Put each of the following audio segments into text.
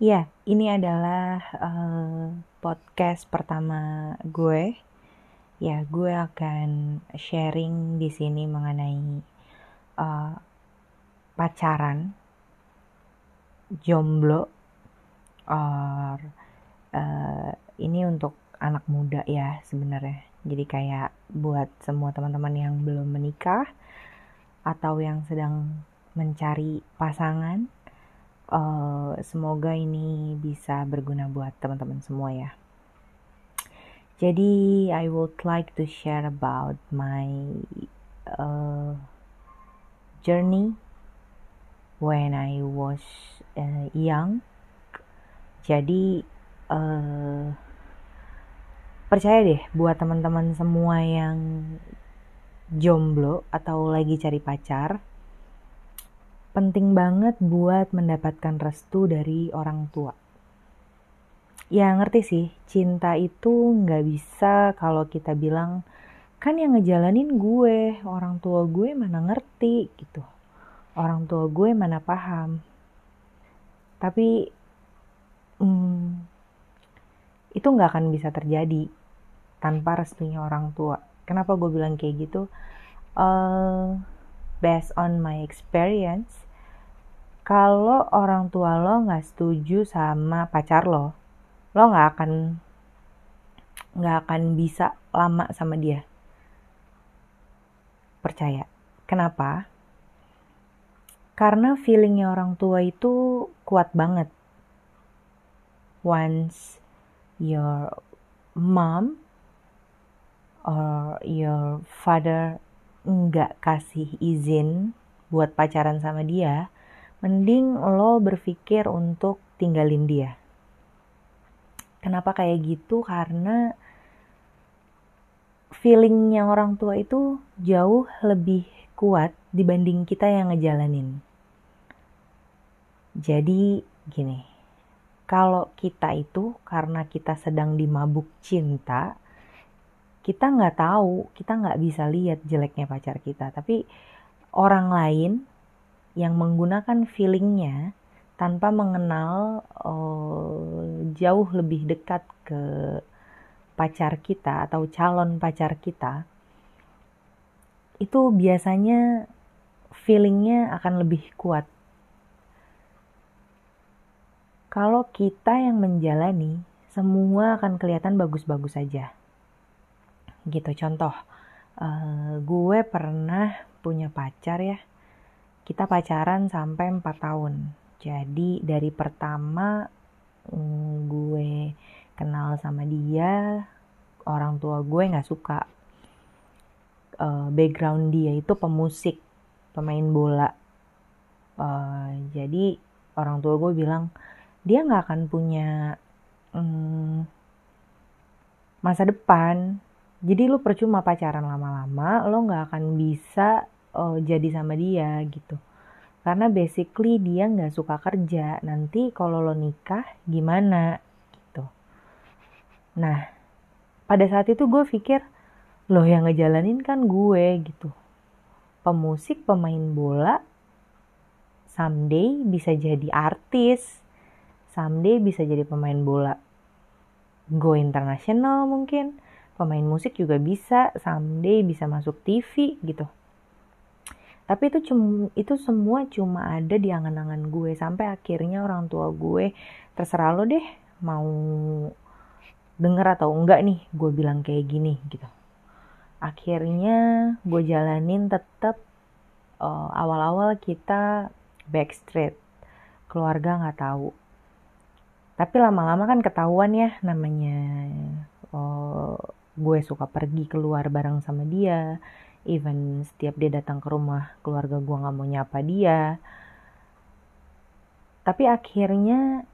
Ya, ini adalah uh, podcast pertama gue. Ya, gue akan sharing di sini mengenai uh, pacaran, jomblo, or uh, ini untuk anak muda ya sebenarnya. Jadi kayak buat semua teman-teman yang belum menikah atau yang sedang mencari pasangan uh, semoga ini bisa berguna buat teman-teman semua ya. Jadi I would like to share about my uh, journey when I was uh, young. Jadi uh, percaya deh buat teman-teman semua yang jomblo atau lagi cari pacar penting banget buat mendapatkan restu dari orang tua. Ya ngerti sih, cinta itu nggak bisa kalau kita bilang, kan yang ngejalanin gue, orang tua gue mana ngerti gitu. Orang tua gue mana paham. Tapi hmm, itu nggak akan bisa terjadi tanpa restunya orang tua. Kenapa gue bilang kayak gitu? Uh, based on my experience, kalau orang tua lo nggak setuju sama pacar lo, lo nggak akan nggak akan bisa lama sama dia. Percaya. Kenapa? Karena feelingnya orang tua itu kuat banget. Once your mom or your father nggak kasih izin buat pacaran sama dia, mending lo berpikir untuk tinggalin dia. Kenapa kayak gitu? Karena feelingnya orang tua itu jauh lebih kuat dibanding kita yang ngejalanin. Jadi gini, kalau kita itu karena kita sedang dimabuk cinta, kita nggak tahu, kita nggak bisa lihat jeleknya pacar kita. Tapi orang lain yang menggunakan feelingnya tanpa mengenal uh, jauh lebih dekat ke pacar kita atau calon pacar kita, itu biasanya feelingnya akan lebih kuat. Kalau kita yang menjalani, semua akan kelihatan bagus-bagus saja gitu contoh uh, gue pernah punya pacar ya kita pacaran sampai 4 tahun. Jadi dari pertama um, gue kenal sama dia orang tua gue nggak suka. Uh, background dia itu pemusik pemain bola. Uh, jadi orang tua gue bilang dia nggak akan punya um, masa depan. Jadi lu percuma pacaran lama-lama lo nggak akan bisa uh, jadi sama dia gitu. Karena basically dia nggak suka kerja. Nanti kalau lo nikah gimana? Gitu. Nah pada saat itu gue pikir lo yang ngejalanin kan gue gitu. Pemusik pemain bola someday bisa jadi artis someday bisa jadi pemain bola. Go internasional mungkin pemain musik juga bisa someday bisa masuk TV gitu tapi itu cuma itu semua cuma ada di angan-angan gue. Sampai akhirnya orang tua gue terserah lo deh mau denger atau enggak nih gue bilang kayak gini gitu. Akhirnya gue jalanin tetap uh, awal-awal kita backstreet. Keluarga nggak tahu. Tapi lama-lama kan ketahuan ya namanya uh, gue suka pergi keluar bareng sama dia even setiap dia datang ke rumah keluarga gue nggak mau nyapa dia. Tapi akhirnya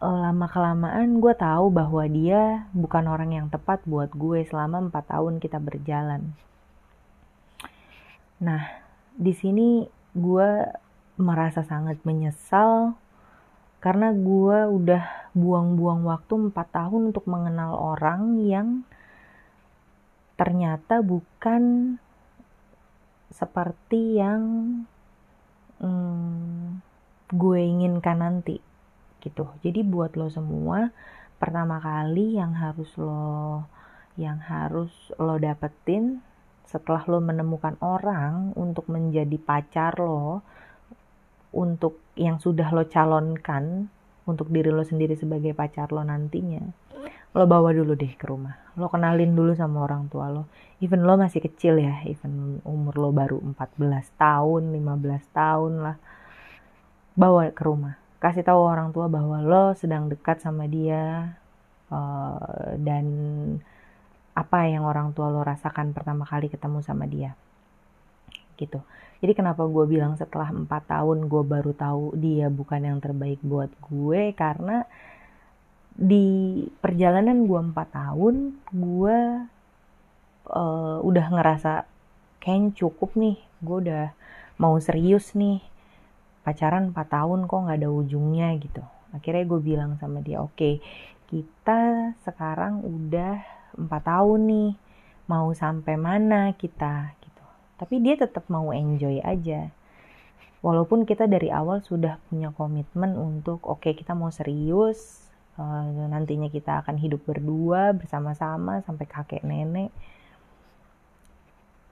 eh, lama kelamaan gue tahu bahwa dia bukan orang yang tepat buat gue selama empat tahun kita berjalan. Nah di sini gue merasa sangat menyesal karena gue udah buang-buang waktu empat tahun untuk mengenal orang yang ternyata bukan seperti yang hmm, gue inginkan nanti gitu. Jadi buat lo semua pertama kali yang harus lo yang harus lo dapetin setelah lo menemukan orang untuk menjadi pacar lo untuk yang sudah lo calonkan untuk diri lo sendiri sebagai pacar lo nantinya lo bawa dulu deh ke rumah. Lo kenalin dulu sama orang tua lo. Even lo masih kecil ya even umur lo baru 14 tahun 15 tahun lah. Bawa ke rumah. Kasih tahu orang tua bahwa lo sedang dekat sama dia uh, dan apa yang orang tua lo rasakan pertama kali ketemu sama dia. Gitu. Jadi kenapa gue bilang setelah empat tahun gue baru tahu dia bukan yang terbaik buat gue? Karena di perjalanan gue empat tahun gue uh, udah ngerasa kayaknya cukup nih. Gue udah mau serius nih. Pacaran 4 tahun kok nggak ada ujungnya gitu. Akhirnya gue bilang sama dia oke okay, kita sekarang udah 4 tahun nih. Mau sampai mana kita? Gitu. Tapi dia tetap mau enjoy aja. Walaupun kita dari awal sudah punya komitmen untuk oke okay, kita mau serius uh, nantinya kita akan hidup berdua bersama-sama sampai kakek nenek.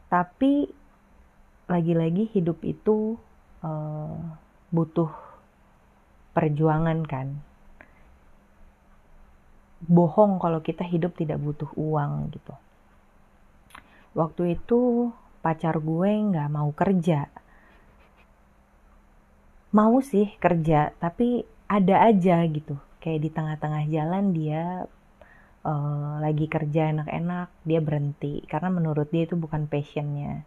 Tapi lagi-lagi hidup itu uh, butuh perjuangan kan. Bohong kalau kita hidup tidak butuh uang gitu. Waktu itu pacar gue nggak mau kerja. Mau sih kerja tapi ada aja gitu kayak di tengah-tengah jalan dia uh, lagi kerja enak-enak dia berhenti karena menurut dia itu bukan passionnya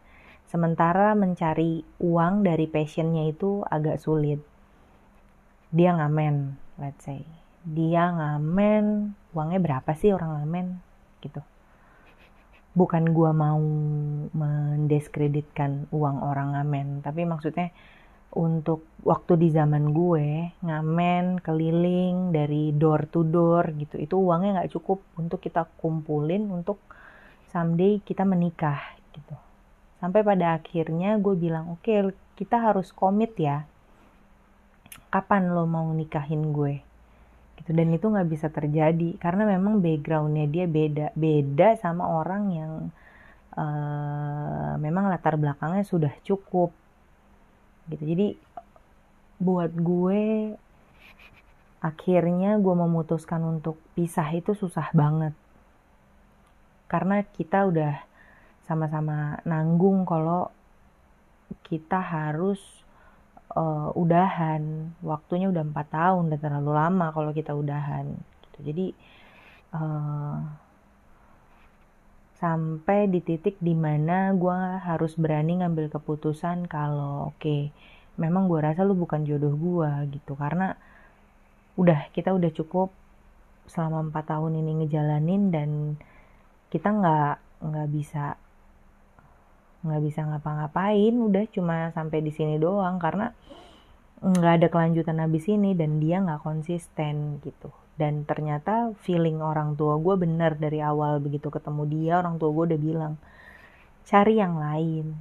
Sementara mencari uang dari passionnya itu agak sulit. Dia ngamen, let's say. Dia ngamen, uangnya berapa sih orang ngamen? Gitu. Bukan gua mau mendiskreditkan uang orang ngamen, tapi maksudnya untuk waktu di zaman gue ngamen keliling dari door to door gitu. Itu uangnya nggak cukup untuk kita kumpulin untuk someday kita menikah gitu. Sampai pada akhirnya gue bilang oke okay, kita harus komit ya. Kapan lo mau nikahin gue? Gitu. Dan itu nggak bisa terjadi karena memang backgroundnya dia beda beda sama orang yang uh, memang latar belakangnya sudah cukup gitu. Jadi buat gue akhirnya gue memutuskan untuk pisah itu susah banget. Karena kita udah sama-sama nanggung kalau kita harus uh, udahan. Waktunya udah empat tahun udah terlalu lama kalau kita udahan. Gitu. jadi uh, sampai di titik di mana gue harus berani ngambil keputusan kalau oke okay, memang gue rasa lu bukan jodoh gue gitu. Karena udah kita udah cukup selama empat tahun ini ngejalanin dan kita nggak nggak bisa nggak bisa ngapa-ngapain. Udah cuma sampai di sini doang karena nggak ada kelanjutan habis ini dan dia nggak konsisten gitu dan ternyata feeling orang tua gue bener dari awal begitu ketemu dia orang tua gue udah bilang cari yang lain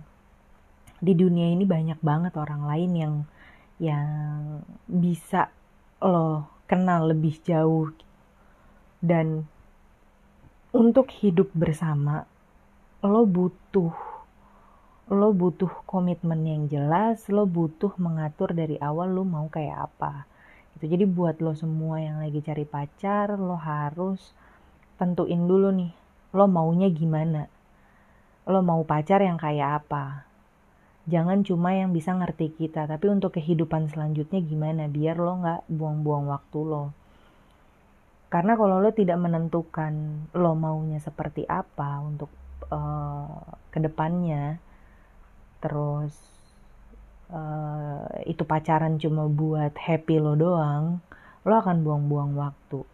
di dunia ini banyak banget orang lain yang yang bisa lo kenal lebih jauh dan untuk hidup bersama lo butuh lo butuh komitmen yang jelas, lo butuh mengatur dari awal lo mau kayak apa. Itu jadi buat lo semua yang lagi cari pacar, lo harus tentuin dulu nih, lo maunya gimana. Lo mau pacar yang kayak apa. Jangan cuma yang bisa ngerti kita, tapi untuk kehidupan selanjutnya gimana biar lo nggak buang-buang waktu lo. Karena kalau lo tidak menentukan lo maunya seperti apa untuk uh, ke depannya, terus uh, itu pacaran cuma buat happy lo doang lo akan buang-buang waktu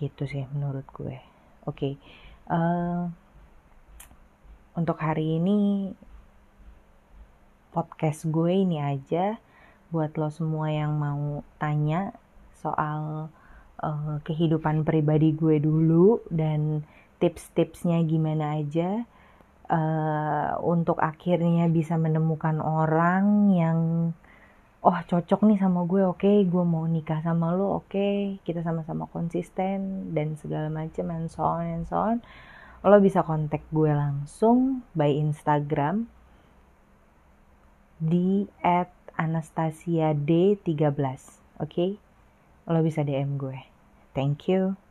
gitu sih menurut gue oke okay. uh, eh, untuk hari ini podcast gue ini aja buat lo semua yang mau tanya soal uh, kehidupan pribadi gue dulu dan tips-tipsnya gimana aja uh, untuk akhirnya bisa menemukan orang yang oh cocok nih sama gue oke okay, gue mau nikah sama lo oke okay, kita sama-sama konsisten dan segala macam and so on and so on. Lo bisa kontak gue langsung by Instagram di at Anastasia D13 oke? Okay? lo bisa DM gue. Thank you